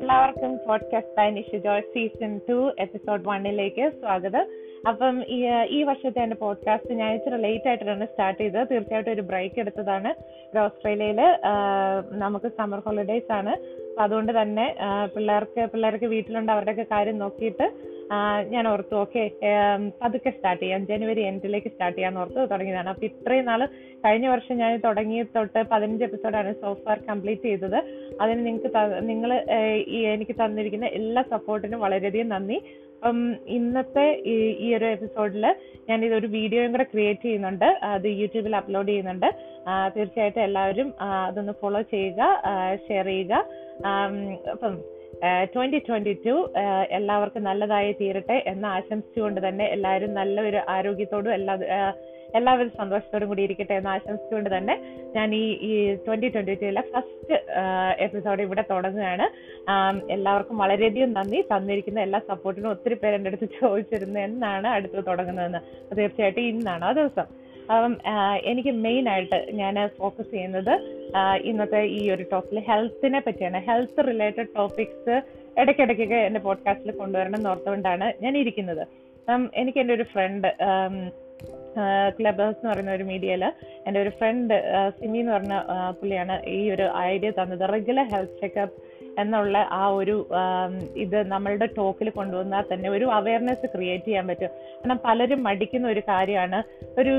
എല്ലാവർക്കും podcast by Nishu Joy season two episode വണ്ണിലേക്ക് സ്വാഗതം. അപ്പം ഈ വർഷത്തെ എന്റെ പോഡ്കാസ്റ്റ് ഞാൻ ഇച്ചിരി ലേറ്റ് ആയിട്ടാണ് സ്റ്റാർട്ട് ചെയ്തത്. തീർച്ചയായിട്ടും ഒരു ബ്രേക്ക് എടുത്തതാണ്. ഓസ്ട്രേലിയയിൽ നമുക്ക് സമ്മർ ഹോളിഡേയ്സ് ആണ്. അതുകൊണ്ട് തന്നെ പിള്ളേർക്ക് പിള്ളേർക്ക് വീട്ടിലുണ്ട് അവരുടെയൊക്കെ കാര്യം നോക്കിയിട്ട് ഞാൻ ഓർത്തു ഓക്കെ പതുക്കെ സ്റ്റാർട്ട് ചെയ്യാം. ജനുവരി എൻഡിലേക്ക് സ്റ്റാർട്ട് ചെയ്യാൻ ഓർത്ത് തുടങ്ങിയതാണ്. അപ്പൊ ഇത്രയും നാൾ കഴിഞ്ഞ വർഷം ഞാൻ തുടങ്ങി തൊട്ട് പതിനഞ്ച് എപ്പിസോഡാണ് സോഫ്റ്റ്വെയർ കംപ്ലീറ്റ് ചെയ്തത്. അതിന് നിങ്ങൾക്ക് നിങ്ങൾ എനിക്ക് തന്നിരിക്കുന്ന എല്ലാ സപ്പോർട്ടിനും വളരെയധികം നന്ദി. അപ്പം ഇന്നത്തെ ഈ ഒരു എപ്പിസോഡിൽ ഞാൻ ഇതൊരു വീഡിയോയും കൂടെ ക്രിയേറ്റ് ചെയ്യുന്നുണ്ട്. അത് യൂട്യൂബിൽ അപ്ലോഡ് ചെയ്യുന്നുണ്ട്. തീർച്ചയായിട്ടും എല്ലാവരും അതൊന്ന് ഫോളോ ചെയ്യുക ഷെയർ ചെയ്യുക. അപ്പം ട്വന്റി ട്വന്റി ടു എല്ലാവർക്കും നല്ലതായി തീരട്ടെ എന്ന് ആശംസിച്ചുകൊണ്ട് തന്നെ എല്ലാവരും നല്ലൊരു ആരോഗ്യത്തോടും എല്ലാ എല്ലാവരും സന്തോഷത്തോടും കൂടി ഇരിക്കട്ടെ എന്ന് ആശംസിച്ചുകൊണ്ട് തന്നെ ഞാൻ ഈ ഈ ട്വന്റി ട്വന്റി ടുവിലെ ഫസ്റ്റ് എപ്പിസോഡ് ഇവിടെ തുടങ്ങുകയാണ്. എല്ലാവർക്കും വളരെയധികം നന്ദി. തന്നിരിക്കുന്ന എല്ലാ സപ്പോർട്ടിനും ഒത്തിരി പേര് എന്റെ അടുത്ത് ചോദിച്ചിരുന്നു എന്നാണ് അടുത്ത് തുടങ്ങുന്നതെന്ന്. തീർച്ചയായിട്ടും ഇന്നാണ് ആ ദിവസം? അപ്പം എനിക്ക് മെയിൻ ആയിട്ട് ഞാൻ ഫോക്കസ് ചെയ്യുന്നത് ഇന്നത്തെ ഈ ഒരു ടോപ്പിൽ ഹെൽത്തിനെ പറ്റിയാണ്. ഹെൽത്ത് റിലേറ്റഡ് ടോപ്പിക്സ് ഇടയ്ക്കിടയ്ക്കൊക്കെ എന്റെ പോഡ്കാസ്റ്റിൽ കൊണ്ടുവരണം എന്ന് ഓർത്തുകൊണ്ടാണ് ഞാൻ ഇരിക്കുന്നത്. എനിക്ക് എന്റെ ഒരു ഫ്രണ്ട് ക്ലബ് ഹൗസ് എന്ന് പറയുന്ന ഒരു മീഡിയയിൽ എന്റെ ഒരു ഫ്രണ്ട് സിമി എന്ന് പറഞ്ഞ പുള്ളിയാണ് ഈ ഒരു ഐഡിയ തന്നത്. റെഗുലർ ഹെൽത്ത് ചെക്കപ്പ് എന്നുള്ള ആ ഒരു ഇത് നമ്മളുടെ ടോക്കിൽ കൊണ്ടുവന്നാൽ തന്നെ ഒരു അവയർനെസ് ക്രിയേറ്റ് ചെയ്യാൻ പറ്റും. കാരണം പലരും മടിക്കുന്ന ഒരു കാര്യമാണ്. ഒരു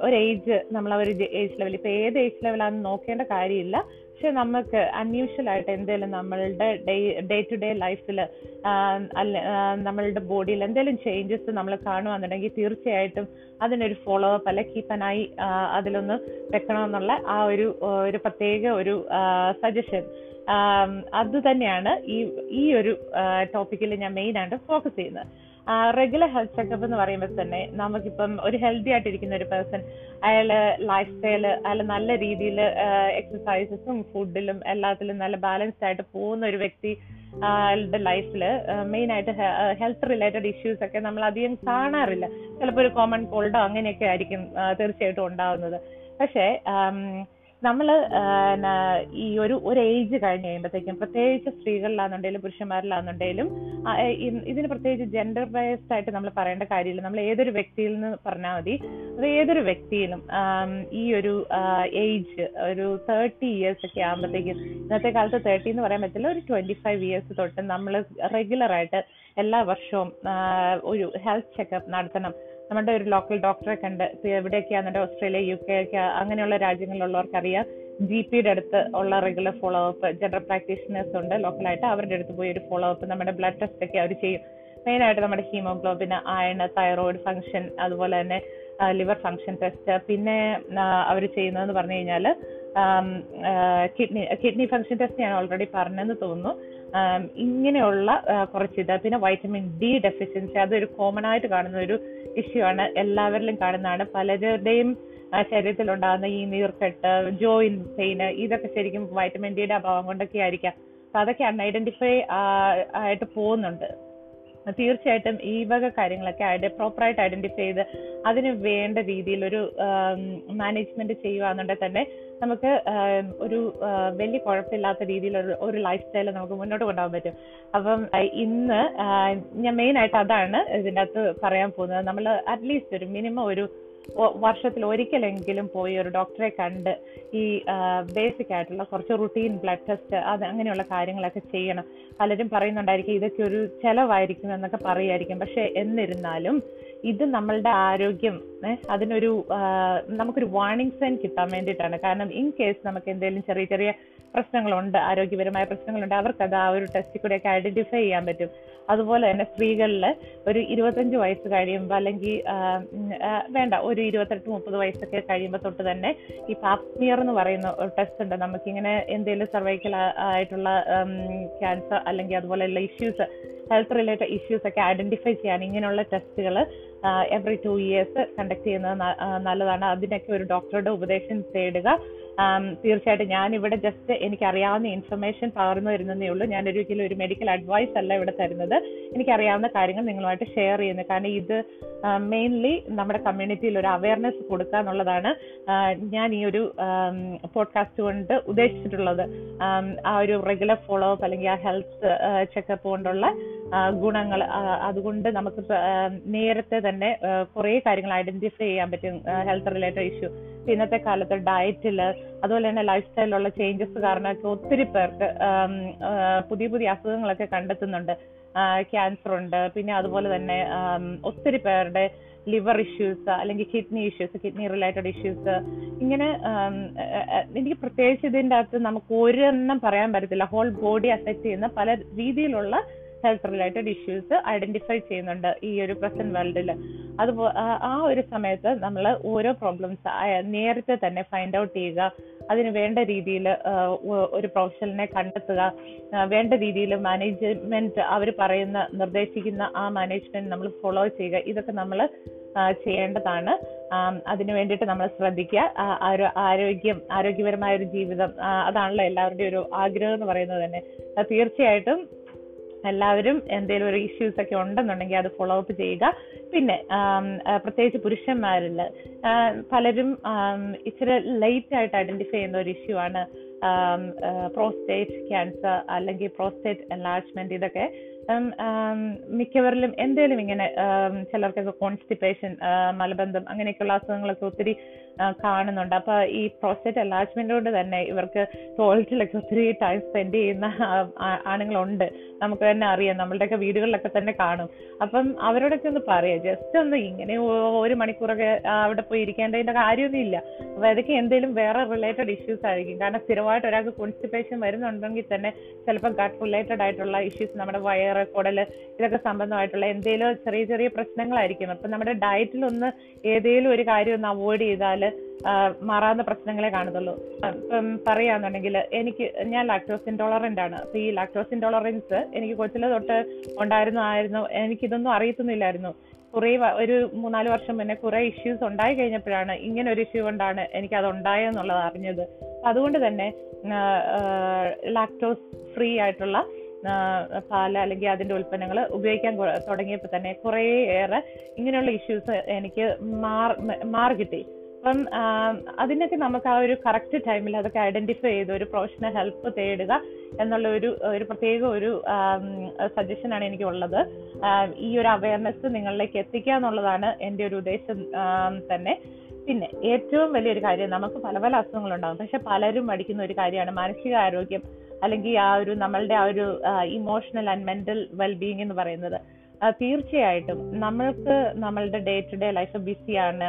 ഒരു ഏജ് നമ്മൾ ഒരു ഏജ് ലെവൽ ഇപ്പോൾ ഏത് ഏജ് ലെവലാണെന്ന് നോക്കേണ്ട കാര്യമില്ല. പക്ഷെ നമുക്ക് അൺയൂഷ്വൽ ആയിട്ട് എന്തെങ്കിലും നമ്മളുടെ ഡേ ഡേ ടു ഡേ ലൈഫിൽ അല്ല നമ്മളുടെ ബോഡിയിൽ എന്തെങ്കിലും ചേഞ്ചസ് നമ്മൾ കാണുവാന്നുണ്ടെങ്കിൽ തീർച്ചയായിട്ടും അതിനൊരു ഫോളോ അപ്പ് അല്ലെ കീപ്പനായി അതിലൊന്ന് വെക്കണമെന്നുള്ള ആ ഒരു ഒരു പ്രത്യേക ഒരു സജഷൻ അത് തന്നെയാണ് ഈ ഈ ഒരു ടോപ്പിക്കിൽ ഞാൻ മെയിനായിട്ട് ഫോക്കസ് ചെയ്യുന്നത്. റെഗുലർ ഹെൽത്ത് ചെക്കപ്പ് എന്ന് പറയുമ്പോൾ തന്നെ നമുക്കിപ്പം ഒരു ഹെൽത്തി ആയിട്ടിരിക്കുന്ന ഒരു പേഴ്സൺ അയാൾ ലൈഫ് സ്റ്റൈൽ അയാൾ നല്ല രീതിയിൽ എക്സസൈസസും ഫുഡിലും എല്ലാത്തിലും നല്ല ബാലൻസ്ഡ് ആയിട്ട് പോകുന്ന ഒരു വ്യക്തി അയാളുടെ ലൈഫിൽ മെയിൻ ആയിട്ട് ഹെൽത്ത് റിലേറ്റഡ് ഇഷ്യൂസ് ഒക്കെ നമ്മൾ അധികം കാണാറില്ല. ചിലപ്പോൾ ഒരു കോമൺ കോൾഡോ അങ്ങനെയൊക്കെ ആയിരിക്കും തീർച്ചയായിട്ടും ഉണ്ടാവുന്നത്. പക്ഷേ നമ്മൾ ഈ ഒരു ഒരു ഏജ് കഴിഞ്ഞ് കഴിയുമ്പോഴത്തേക്കും പ്രത്യേകിച്ച് സ്ത്രീകളിലാണെന്നുണ്ടെങ്കിലും പുരുഷന്മാരിലാണെന്നുണ്ടെങ്കിലും ഇതിന് പ്രത്യേകിച്ച് ജെൻഡർ ബേസ്ഡ് ആയിട്ട് നമ്മൾ പറയേണ്ട കാര്യമില്ല. നമ്മൾ ഏതൊരു വ്യക്തിയിൽ നിന്ന് പറഞ്ഞാൽ മതി. അത് ഏതൊരു വ്യക്തിയിലും ഈ ഒരു ഏജ് ഒരു തേർട്ടി ഇയേഴ്സ് ഒക്കെ ആകുമ്പോഴത്തേക്കും ഇന്നത്തെ കാലത്ത് തേർട്ടി എന്ന് പറയാൻ പറ്റില്ല ഒരു ട്വന്റി ഫൈവ് ഇയേഴ്സ് തൊട്ട് നമ്മൾ റെഗുലർ ആയിട്ട് എല്ലാ വർഷവും ഒരു ഹെൽത്ത് ചെക്കപ്പ് നടത്തണം. നമ്മുടെ ഒരു ലോക്കൽ ഡോക്ടറെ കണ്ട് എവിടെയൊക്കെയാണെന്നുണ്ട് ഓസ്ട്രേലിയ യു കെ ഒക്കെ അങ്ങനെയുള്ള രാജ്യങ്ങളിലുള്ളവർക്ക് അറിയാം. ജി പിയുടെ അടുത്ത് ഉള്ള regular follow up general practitioners ഉണ്ട് ലോക്കലായിട്ട് അവരുടെ അടുത്ത് പോയി ഒരു ഫോളോ അപ്പ് നമ്മുടെ ബ്ലഡ് ടെസ്റ്റ് ഒക്കെ അവർ ചെയ്യും. മെയിനായിട്ട് നമ്മുടെ ഹീമോഗ്ലോബിൻ അയൺ തൈറോയിഡ് ഫംഗ്ഷൻ അതുപോലെ തന്നെ ലിവർ ഫങ്ഷൻ ടെസ്റ്റ്. പിന്നെ അവർ ചെയ്യുന്നതെന്ന് പറഞ്ഞു കഴിഞ്ഞാൽ കിഡ്നി കിഡ്നി ഫങ്ഷൻ ടെസ്റ്റ് ഞാൻ ഓൾറെഡി പറഞ്ഞെന്ന് തോന്നുന്നു. ഇങ്ങനെയുള്ള കുറച്ച് ഇത് പിന്നെ വൈറ്റമിൻ ഡി ഡെഫിഷ്യൻസി അതൊരു കോമൺ ആയിട്ട് കാണുന്ന ഒരു ഇഷ്യൂ ആണ്. എല്ലാവരിലും കാണുന്നതാണ്. പലരുടെയും ശരീരത്തിൽ ഉണ്ടാകുന്ന ഈ നീർക്കെട്ട് ജോയിൻ പെയിൻ ഇതൊക്കെ ശരിക്കും വൈറ്റമിൻ ഡിയുടെ അഭാവം കൊണ്ടൊക്കെ ആയിരിക്കാം അപ്പൊ അതൊക്കെ അൺഐഡന്റിഫൈ ആയിട്ട് പോകുന്നുണ്ട്. തീർച്ചയായിട്ടും ഈ വക കാര്യങ്ങളൊക്കെ ഐഡ പ്രോപ്പറായിട്ട് ഐഡന്റിഫൈ ചെയ്ത് അതിന് വേണ്ട രീതിയിൽ ഒരു മാനേജ്മെന്റ് ചെയ്യുകയാണെന്നുണ്ടെങ്കിൽ തന്നെ നമുക്ക് ഒരു വലിയ കുഴപ്പമില്ലാത്ത രീതിയിൽ ഒരു ഒരു ലൈഫ് സ്റ്റൈൽ നമുക്ക് മുന്നോട്ട് കൊണ്ടുപോകാൻ പറ്റും. അപ്പം ഇന്ന് ഞാൻ മെയിൻ ആയിട്ട് അതാണ് ഇതിന്റെ അകത്ത് പറയാൻ പോകുന്നത്. നമ്മൾ അറ്റ്ലീസ്റ്റ് ഒരു മിനിമം ഒരു വർഷത്തിൽ ഒരിക്കലെങ്കിലും പോയി ഒരു ഡോക്ടറെ കണ്ട് ഈ ബേസിക് ആയിട്ടുള്ള കുറച്ച് റുട്ടീൻ ബ്ലഡ് ടെസ്റ്റ് അത് അങ്ങനെയുള്ള കാര്യങ്ങളൊക്കെ ചെയ്യണം. പലരും പറയുന്നുണ്ടായിരിക്കും ഇതൊക്കെ ഒരു ചെലവായിരിക്കും എന്നൊക്കെ പറയുമായിരിക്കും പക്ഷെ എന്നിരുന്നാലും ഇത് നമ്മളുടെ ആരോഗ്യം അതിനൊരു നമുക്കൊരു വാർണിംഗ് സൈൻ കിട്ടാൻ വേണ്ടിയിട്ടാണ്. കാരണം ഇൻ കേസ് നമുക്ക് എന്തെങ്കിലും ചെറിയ ചെറിയ പ്രശ്നങ്ങളുണ്ട് ആരോഗ്യപരമായ പ്രശ്നങ്ങളുണ്ട് അവർക്കത് ആ ഒരു ടെസ്റ്റിൽ കൂടെയൊക്കെ ഐഡന്റിഫൈ ചെയ്യാൻ പറ്റും. അതുപോലെ തന്നെ സ്ത്രീകളിൽ ഒരു ഇരുപത്തഞ്ച് വയസ്സ് കഴിയുമ്പോൾ അല്ലെങ്കിൽ വേണ്ട ഒരു ഇരുപത്തെട്ട് മുപ്പത് വയസ്സൊക്കെ കഴിയുമ്പോൾ തൊട്ട് തന്നെ ഈ പാപ്മിയർ എന്ന് പറയുന്ന ഒരു ടെസ്റ്റ് ഉണ്ട്. നമുക്കിങ്ങനെ എന്തെങ്കിലും സർവൈക്കൽ ആയിട്ടുള്ള ക്യാൻസർ അല്ലെങ്കിൽ അതുപോലെയുള്ള ഇഷ്യൂസ് ഹെൽത്ത് റിലേറ്റഡ് ഇഷ്യൂസ് ഒക്കെ ഐഡന്റിഫൈ ചെയ്യാൻ ഇങ്ങനെയുള്ള ടെസ്റ്റുകൾ എവറി ടു ഇയേഴ്സ് കണ്ടക്ട് ചെയ്യുന്നത് നല്ലതാണ്. അതിനൊക്കെ ഒരു ഡോക്ടറുടെ ഉപദേശം തേടുക. തീർച്ചയായിട്ടും ഞാൻ ഇവിടെ ജസ്റ്റ് എനിക്ക് അറിയാവുന്ന ഇൻഫർമേഷൻ പകർന്നു തരുന്നതേ ഉള്ളൂ. ഞാൻ ഒരിക്കലും ഒരു മെഡിക്കൽ അഡ്വൈസ് അല്ല ഇവിടെ തരുന്നത്. എനിക്കറിയാവുന്ന കാര്യങ്ങൾ നിങ്ങളുമായിട്ട് ഷെയർ ചെയ്യുന്നത് കാരണം ഇത് മെയിൻലി നമ്മുടെ കമ്മ്യൂണിറ്റിയിൽ ഒരു അവയർനെസ് കൊടുക്കുക എന്നുള്ളതാണ് ഞാൻ ഈ ഒരു പോഡ്കാസ്റ്റ് കൊണ്ട് ഉദ്ദേശിച്ചിട്ടുള്ളത്. ആ ഒരു റെഗുലർ ഫോളോ അപ്പ് അല്ലെങ്കിൽ ആ ഹെൽത്ത് ചെക്കപ്പ് കൊണ്ടുള്ള ഗുണങ്ങൾ അതുകൊണ്ട് നമുക്ക് നേരത്തെ തന്നെ കുറേ കാര്യങ്ങൾ ഐഡന്റിഫൈ ചെയ്യാൻ പറ്റും ഹെൽത്ത് റിലേറ്റഡ് ഇഷ്യൂ ഇന്നത്തെ കാലത്ത് ഡയറ്റിൽ അതുപോലെ തന്നെ ലൈഫ് സ്റ്റൈലിലുള്ള ചേഞ്ചസ് കാരണമൊക്കെ ഒത്തിരി പേർക്ക് പുതിയ പുതിയ അസുഖങ്ങളൊക്കെ കണ്ടെത്തുന്നുണ്ട്. ക്യാൻസർ ഉണ്ട്. പിന്നെ അതുപോലെ തന്നെ ഒത്തിരി പേരുടെ ലിവർ ഇഷ്യൂസ് അല്ലെങ്കിൽ kidney issues kidney related issues ഇങ്ങനെ എനിക്ക് പ്രത്യേകിച്ച് ഇതിന്റെ അകത്ത് നമുക്ക് ഒരെണ്ണം പറയാൻ പറ്റത്തില്ല. ഹോൾ ബോഡി അഫക്റ്റ് ചെയ്യുന്ന പല രീതിയിലുള്ള ഹെൽത്ത് റിലേറ്റഡ് ഇഷ്യൂസ് ഐഡന്റിഫൈ ചെയ്യുന്നുണ്ട് ഈ ഒരു പ്രസന്റ് വേൾഡിൽ അതുപോ ആ- ഒരു സമയത്ത് നമ്മൾ ഓരോ പ്രോബ്ലംസ് നേരത്തെ തന്നെ ഫൈൻഡ് ഔട്ട് ചെയ്യുക അതിന് വേണ്ട രീതിയിൽ ഒരു പ്രൊഫഷണലിനെ കണ്ടെത്തുക വേണ്ട രീതിയിൽ മാനേജ്മെന്റ് അവർ പറയുന്ന നിർദ്ദേശിക്കുന്ന ആ മാനേജ്മെന്റ് നമ്മൾ ഫോളോ ചെയ്യുക. ഇതൊക്കെ നമ്മൾ ചെയ്യേണ്ടതാണ്. അതിനു വേണ്ടിയിട്ട് നമ്മൾ ശ്രദ്ധിക്കുക. ആരോഗ്യം ആരോഗ്യപരമായ ഒരു ജീവിതം അതാണല്ലോ എല്ലാവരുടെയും ഒരു ആഗ്രഹം എന്ന് പറയുന്നത് തന്നെ. തീർച്ചയായിട്ടും എല്ലാവരും എന്തെങ്കിലും ഒരു ഇഷ്യൂസ് ഒക്കെ ഉണ്ടെന്നുണ്ടെങ്കിൽ അത് ഫോളോ അപ്പ് ചെയ്യുക. പിന്നെ പ്രത്യേകിച്ച് പുരുഷന്മാരിൽ പലരും ഇച്ചിരി ലേറ്റ് ആയിട്ട് ഐഡന്റിഫൈ ചെയ്യുന്ന ഒരു ഇഷ്യൂ ആണ് പ്രോസ്റ്റേറ്റ് ക്യാൻസർ അല്ലെങ്കിൽ പ്രോസ്റ്റേറ്റ് എൻലാർജ്മെന്റ് ഇതൊക്കെ. മിക്കവരിലും എന്തേലും ഇങ്ങനെ ചിലർക്കൊക്കെ കോൺസ്റ്റിപ്പേഷൻ മലബന്ധം അങ്ങനെയൊക്കെയുള്ള അസുഖങ്ങളൊക്കെ ഒത്തിരി കാണുന്നുണ്ട്. അപ്പൊ ഈ പ്രോസ്റ്റേറ്റ് എൻലാർജ്മെന്റ് കൊണ്ട് തന്നെ ഇവർക്ക് ടോയ്ലറ്റിലൊക്കെ ഒത്തിരി ടൈം സ്പെൻഡ് ചെയ്യുന്ന ആണുങ്ങളുണ്ട്. നമുക്ക് തന്നെ അറിയാം. നമ്മളുടെയൊക്കെ വീടുകളിലൊക്കെ തന്നെ കാണും. അപ്പം അവരോടൊക്കെ ഒന്ന് പറയാം. ജസ്റ്റ് ഒന്ന് ഇങ്ങനെ ഒരു മണിക്കൂറൊക്കെ അവിടെ പോയി ഇരിക്കേണ്ടതിന്റെ കാര്യമൊന്നും ഇല്ല. അപ്പൊ അതൊക്കെ എന്തെങ്കിലും വേറെ റിലേറ്റഡ് ഇഷ്യൂസ് ആയിരിക്കും. കാരണം സ്ഥിരമായിട്ട് ഒരാൾക്ക് കോൺസ്റ്റിപ്പേഷൻ വരുന്നുണ്ടെങ്കിൽ തന്നെ ചിലപ്പോൾ ഗട്ട് റിലേറ്റഡ് ആയിട്ടുള്ള ഇഷ്യൂസ് നമ്മുടെ വയറ് കുടൽ ഇതൊക്കെ സംബന്ധമായിട്ടുള്ള എന്തെങ്കിലും ചെറിയ ചെറിയ പ്രശ്നങ്ങളായിരിക്കും അപ്പൊ നമ്മുടെ ഡയറ്റിൽ ഒന്ന് ഏതെങ്കിലും ഒരു കാര്യം ഒന്ന് അവോയ്ഡ് ചെയ്താൽ മാറാവുന്ന പ്രശ്നങ്ങളെ കാണത്തുള്ളൂ ഇപ്പം പറയാന്നുണ്ടെങ്കിൽ എനിക്ക് ഞാൻ ലാക്ടോസ് ഇൻടോളറന്റ് ആണ്. അപ്പൊ ഈ ലാക്ടോസ് ഇൻടോളറൻസ് എനിക്ക് കൊച്ചിലെ തൊട്ട് ഉണ്ടായിരുന്നു ആയിരുന്നു എനിക്കിതൊന്നും അറിയത്തുന്നില്ലായിരുന്നു കുറേ ഒരു മൂന്നാൽ വർഷം മുന്നേ കുറേ ഇഷ്യൂസ് ഉണ്ടായി കഴിഞ്ഞപ്പോഴാണ് ഇങ്ങനെ ഒരു ഇഷ്യൂ കൊണ്ടാണ് എനിക്ക് അത് ഉണ്ടായെന്നുള്ളത് അറിഞ്ഞത്. അതുകൊണ്ട് തന്നെ ലാക്ടോസ് ഫ്രീ ആയിട്ടുള്ള പാൽ അല്ലെങ്കിൽ അതിന്റെ ഉൽപ്പന്നങ്ങൾ ഉപയോഗിക്കാൻ തുടങ്ങിയപ്പോൾ തന്നെ കുറേയേറെ ഇങ്ങനെയുള്ള ഇഷ്യൂസ് എനിക്ക് മാർ- മാറി കിട്ടി. അപ്പം അതിനൊക്കെ നമുക്ക് ആ ഒരു കറക്റ്റ് ടൈമിൽ അതൊക്കെ ഐഡന്റിഫൈ ചെയ്ത് ഒരു പ്രൊഫഷണൽ ഹെൽപ്പ് തേടുക എന്നുള്ള ഒരു ഒരു പ്രത്യേക ഒരു സജഷനാണ് എനിക്കുള്ളത്. ഈ ഒരു അവയർനെസ് നിങ്ങളിലേക്ക് എത്തിക്കുക എന്നുള്ളതാണ് എന്റെ ഒരു ഉദ്ദേശം തന്നെ. പിന്നെ ഏറ്റവും വലിയൊരു കാര്യം നമുക്ക് പല പല അസുഖങ്ങളുണ്ടാകും. പക്ഷെ പലരും പഠിക്കുന്ന ഒരു കാര്യമാണ് മാനസിക ആരോഗ്യം അല്ലെങ്കിൽ ആ ഒരു നമ്മളുടെ ആ ഒരു ഇമോഷണൽ ആൻഡ് മെന്റൽ വെൽബീങ് എന്ന് പറയുന്നത്. തീർച്ചയായിട്ടും നമ്മൾക്ക് നമ്മളുടെ ഡേ ടു ഡേ ലൈഫ് ബിസിയാണ്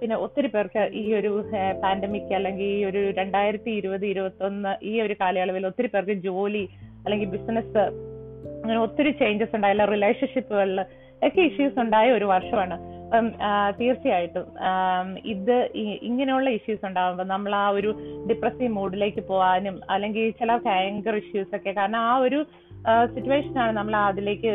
പിന്നെ ഒത്തിരി പേർക്ക് ഈ ഒരു പാൻഡമിക് അല്ലെങ്കിൽ ഈ ഒരു രണ്ടായിരത്തി ഇരുപത് ഇരുപത്തി ഒന്ന് ഈ ഒരു കാലയളവിൽ ഒത്തിരി പേർക്ക് ജോലി അല്ലെങ്കിൽ ബിസിനസ് അങ്ങനെ ഒത്തിരി ചേഞ്ചസ് ഉണ്ടായില്ല. റിലേഷൻഷിപ്പുകളിൽ ഒക്കെ ഇഷ്യൂസ് ഉണ്ടായ ഒരു വർഷമാണ്. തീർച്ചയായിട്ടും. ഇത് ഇങ്ങനെയുള്ള ഇഷ്യൂസ് ഉണ്ടാകുമ്പോൾ നമ്മൾ ആ ഒരു ഡിപ്രസീവ് മൂഡിലേക്ക് പോകാനും അല്ലെങ്കിൽ ചില ഭയങ്കര ഇഷ്യൂസ് ഒക്കെ കാരണം ആ ഒരു സിറ്റുവേഷനാണ് നമ്മൾ അതിലേക്ക്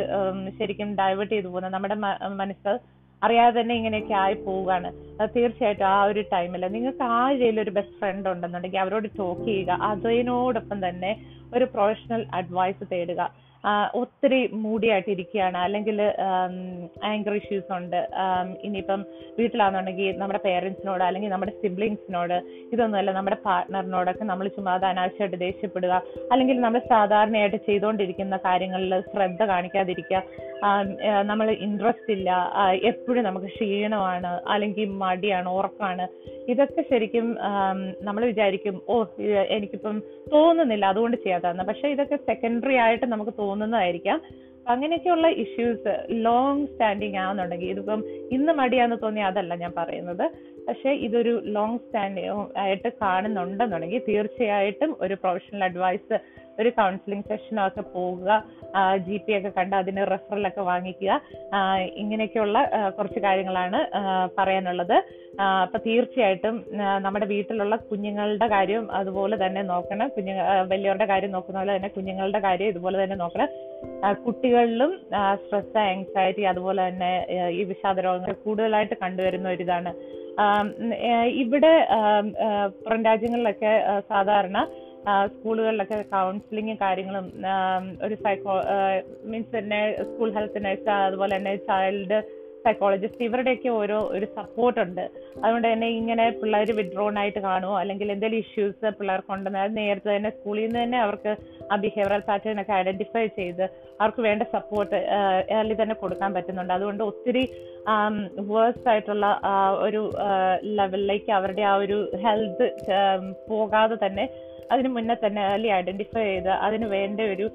ശരിക്കും ഡൈവേർട്ട് ചെയ്തു പോകുന്നത്. നമ്മുടെ മനസ്സ് അറിയാതെ തന്നെ ഇങ്ങനെയൊക്കെ ആയി പോവുകയാണ്. തീർച്ചയായിട്ടും ആ ഒരു ടൈമിൽ നിങ്ങൾക്ക് ആ ജയിലിൽ ഒരു ബെസ്റ്റ് ഫ്രണ്ട് ഉണ്ടെന്നുണ്ടെങ്കിൽ അവരോട് ടോക്ക് ചെയ്യുക. അതിനോടൊപ്പം തന്നെ ഒരു പ്രൊഫഷണൽ അഡ്വൈസ് തേടുക. ഒത്തിരി മൂടിയായിട്ടിരിക്കുകയാണ്. അല്ലെങ്കിൽ ആങ്കർ ഇഷ്യൂസ് ഉണ്ട്. ഇനിയിപ്പം വീട്ടിലാണെന്നുണ്ടെങ്കിൽ നമ്മുടെ പേരൻസിനോട് അല്ലെങ്കിൽ നമ്മുടെ സിബ്ലിങ്സിനോട് ഇതൊന്നുമല്ല നമ്മുടെ പാർട്ട്ണറിനോടൊക്കെ നമ്മൾ ചുമ്മാ അനാവശ്യമായിട്ട് ദേഷ്യപ്പെടുക. അല്ലെങ്കിൽ നമ്മൾ സാധാരണയായിട്ട് ചെയ്തുകൊണ്ടിരിക്കുന്ന കാര്യങ്ങളിൽ ശ്രദ്ധ കാണിക്കാതിരിക്കുക. നമ്മൾ ഇൻട്രസ്റ്റ് ഇല്ല. എപ്പോഴും നമുക്ക് ക്ഷീണമാണ്. അല്ലെങ്കിൽ മടിയാണ് ഉറക്കമാണ് ഇതൊക്കെ ശരിക്കും നമ്മൾ വിചാരിക്കും ഓ എനിക്കിപ്പം തോന്നുന്നില്ല അതുകൊണ്ട് ചെയ്യാത്തതാണ് പക്ഷെ ഇതൊക്കെ സെക്കൻഡറി ആയിട്ട് നമുക്ക് തോന്നുന്നതായിരിക്കാം. അങ്ങനെയൊക്കെയുള്ള ഇഷ്യൂസ് ലോങ് സ്റ്റാൻഡിങ് ആണെന്നുണ്ടെങ്കിൽ ഇതിപ്പം ഇന്ന് മടിയാന്ന് തോന്നിയ അതല്ല ഞാൻ പറയുന്നത്. പക്ഷേ ഇതൊരു ലോങ് സ്റ്റാൻഡിങ് ആയിട്ട് കാണുന്നുണ്ടെന്നുണ്ടെങ്കിൽ തീർച്ചയായിട്ടും ഒരു പ്രൊഫഷണൽ അഡ്വൈസ് ഒരു കൗൺസിലിംഗ് സെഷനോ ഒക്കെ പോകുക ജി പി ഒക്കെ കണ്ട് അതിന് റെഫറലൊക്കെ വാങ്ങിക്കുക. ഇങ്ങനെയൊക്കെയുള്ള കുറച്ച് കാര്യങ്ങളാണ് പറയാനുള്ളത്. അപ്പൊ തീർച്ചയായിട്ടും നമ്മുടെ വീട്ടിലുള്ള കുഞ്ഞുങ്ങളുടെ കാര്യം അതുപോലെ തന്നെ നോക്കണം. കുഞ്ഞു വലിയവരുടെ കാര്യം നോക്കുന്ന പോലെ തന്നെ കുഞ്ഞുങ്ങളുടെ കാര്യം ഇതുപോലെ തന്നെ നോക്കണം. കുട്ടികളിലും സ്ട്രെസ് ആങ്സൈറ്റി അതുപോലെ തന്നെ ഈ വിഷാദ രോഗങ്ങൾ കൂടുതലായിട്ട് കണ്ടുവരുന്ന ഒരു ഇതാണ്. ഇവിടെ പുറം രാജ്യങ്ങളിലൊക്കെ സാധാരണ സ്കൂളുകളിലൊക്കെ കൗൺസിലിംഗ് കാര്യങ്ങളും ഒരു സൈക്കോ മീൻസ് തന്നെ സ്കൂൾ ഹെൽത്ത് നഴ്സ് അതുപോലെ തന്നെ ചൈൽഡ് സൈക്കോളജിസ്റ്റ് ഇവരുടെയൊക്കെ ഓരോ ഒരു സപ്പോർട്ട് ഉണ്ട്. അതുകൊണ്ട് തന്നെ ഇങ്ങനെ പിള്ളേർ വിഡ്രോൺ ആയിട്ട് കാണുമോ അല്ലെങ്കിൽ എന്തെങ്കിലും ഇഷ്യൂസ് പിള്ളേർക്കുണ്ടെന്ന് അത് നേരത്തെ തന്നെ സ്കൂളിൽ നിന്ന് തന്നെ അവർക്ക് ആ ബിഹേവിയറൽ പാറ്റേൺ ഒക്കെ ഐഡന്റിഫൈ ചെയ്ത് അവർക്ക് വേണ്ട സപ്പോർട്ട് ഏർലി തന്നെ കൊടുക്കാൻ പറ്റുന്നുണ്ട്. അതുകൊണ്ട് ഒത്തിരി വേഴ്സ് ആയിട്ടുള്ള ഒരു ലെവലിലേക്ക് അവരുടെ ആ ഒരു ഹെൽത്ത് പോകാതെ തന്നെ അതിന് മുന്നേ തന്നെ ഏർലി ഐഡന്റിഫൈ ചെയ്ത് അതിന് വേണ്ട ഒരു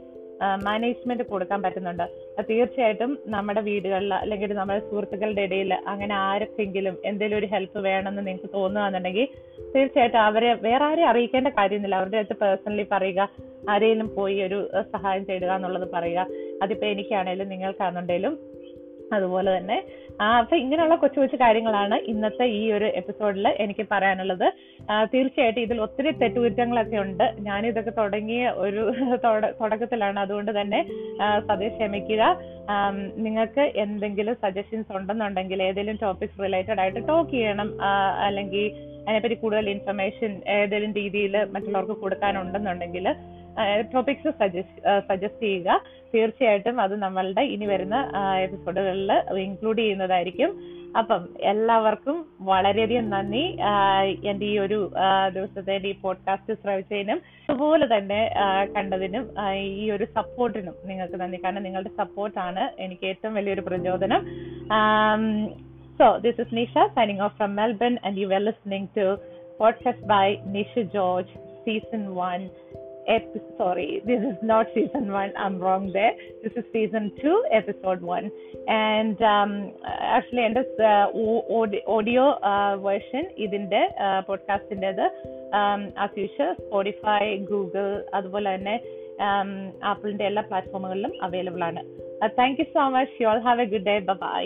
മാനേജ്മെന്റ് കൊടുക്കാൻ പറ്റുന്നുണ്ട്. തീർച്ചയായിട്ടും നമ്മുടെ വീടുകളിൽ അല്ലെങ്കിൽ നമ്മുടെ സുഹൃത്തുക്കളുടെ ഇടയിൽ അങ്ങനെ ആർക്കെങ്കിലും എന്തെങ്കിലും ഒരു ഹെൽപ്പ് വേണമെന്ന് നിങ്ങൾക്ക് തോന്നുകയാണെന്നുണ്ടെങ്കിൽ തീർച്ചയായിട്ടും അവരെ വേറെ ആരെയും അറിയിക്കേണ്ട കാര്യമൊന്നുമില്ല അവരുടെ അടുത്ത് പേഴ്സണലി പറയുക ആരെങ്കിലും പോയി ഒരു സഹായം തേടുക എന്നുള്ളത് പറയുക. അതിപ്പോ എനിക്കാണേലും നിങ്ങൾക്കാണെന്നുണ്ടെങ്കിലും അതുപോലെ തന്നെ. ആ, അപ്പൊ ഇങ്ങനെയുള്ള കൊച്ചു കൊച്ചു കാര്യങ്ങളാണ് ഇന്നത്തെ ഈ ഒരു എപ്പിസോഡിൽ എനിക്ക് പറയാനുള്ളത്. തീർച്ചയായിട്ടും ഇതിൽ ഒത്തിരി തെറ്റുകുറ്റങ്ങളൊക്കെ ഉണ്ട്. ഞാൻ ഇതൊക്കെ തുടങ്ങിയ ഒരു തുടക്കത്തിലാണ്. അതുകൊണ്ട് തന്നെ സതീഷ് ക്ഷമിക്കുക നിങ്ങൾക്ക് എന്തെങ്കിലും സജഷൻസ് ഉണ്ടെന്നുണ്ടെങ്കിൽ ഏതെങ്കിലും ടോപ്പിക്സ് റിലേറ്റഡ് ആയിട്ട് ടോക്ക് ചെയ്യണം. അല്ലെങ്കിൽ അതിനെപ്പറ്റി കൂടുതൽ ഇൻഫർമേഷൻ ഏതെങ്കിലും രീതിയിൽ മറ്റുള്ളവർക്ക് കൊടുക്കാനുണ്ടെന്നുണ്ടെങ്കിൽ ടോപ്പിക്സ് സജസ്റ്റ് ചെയ്യുക. തീർച്ചയായിട്ടും അത് നമ്മളുടെ ഇനി വരുന്ന എപ്പിസോഡുകളിൽ ഇൻക്ലൂഡ് ചെയ്യുന്നതായിരിക്കും. അപ്പം എല്ലാവർക്കും വളരെയധികം നന്ദി. എന്റെ ഈ ഒരു ദിവസത്തെ ഈ പോഡ്കാസ്റ്റ് ശ്രവിച്ചതിനും അതുപോലെ തന്നെ കണ്ടതിനും ഈ ഒരു സപ്പോർട്ടിനും നിങ്ങൾക്ക് നന്ദി. കാരണം നിങ്ങളുടെ സപ്പോർട്ടാണ് എനിക്ക് ഏറ്റവും വലിയൊരു പ്രചോദനം. So this is Nisha signing off from Melbourne and you well listening to podcast by Nisha George season one. Ep- sorry, this is not season one. I'm wrong there. This is season two, episode one. And um, actually, എന്റെ audio version ഇതിന്റെ പോഡ്കാസ്റ്റിന്റെത് as usual Spotify Google അതുപോലെ തന്നെ ആപ്പിളിന്റെ എല്ലാ പ്ലാറ്റ്ഫോമുകളിലും available ആണ് thank you so much you all have a good day bye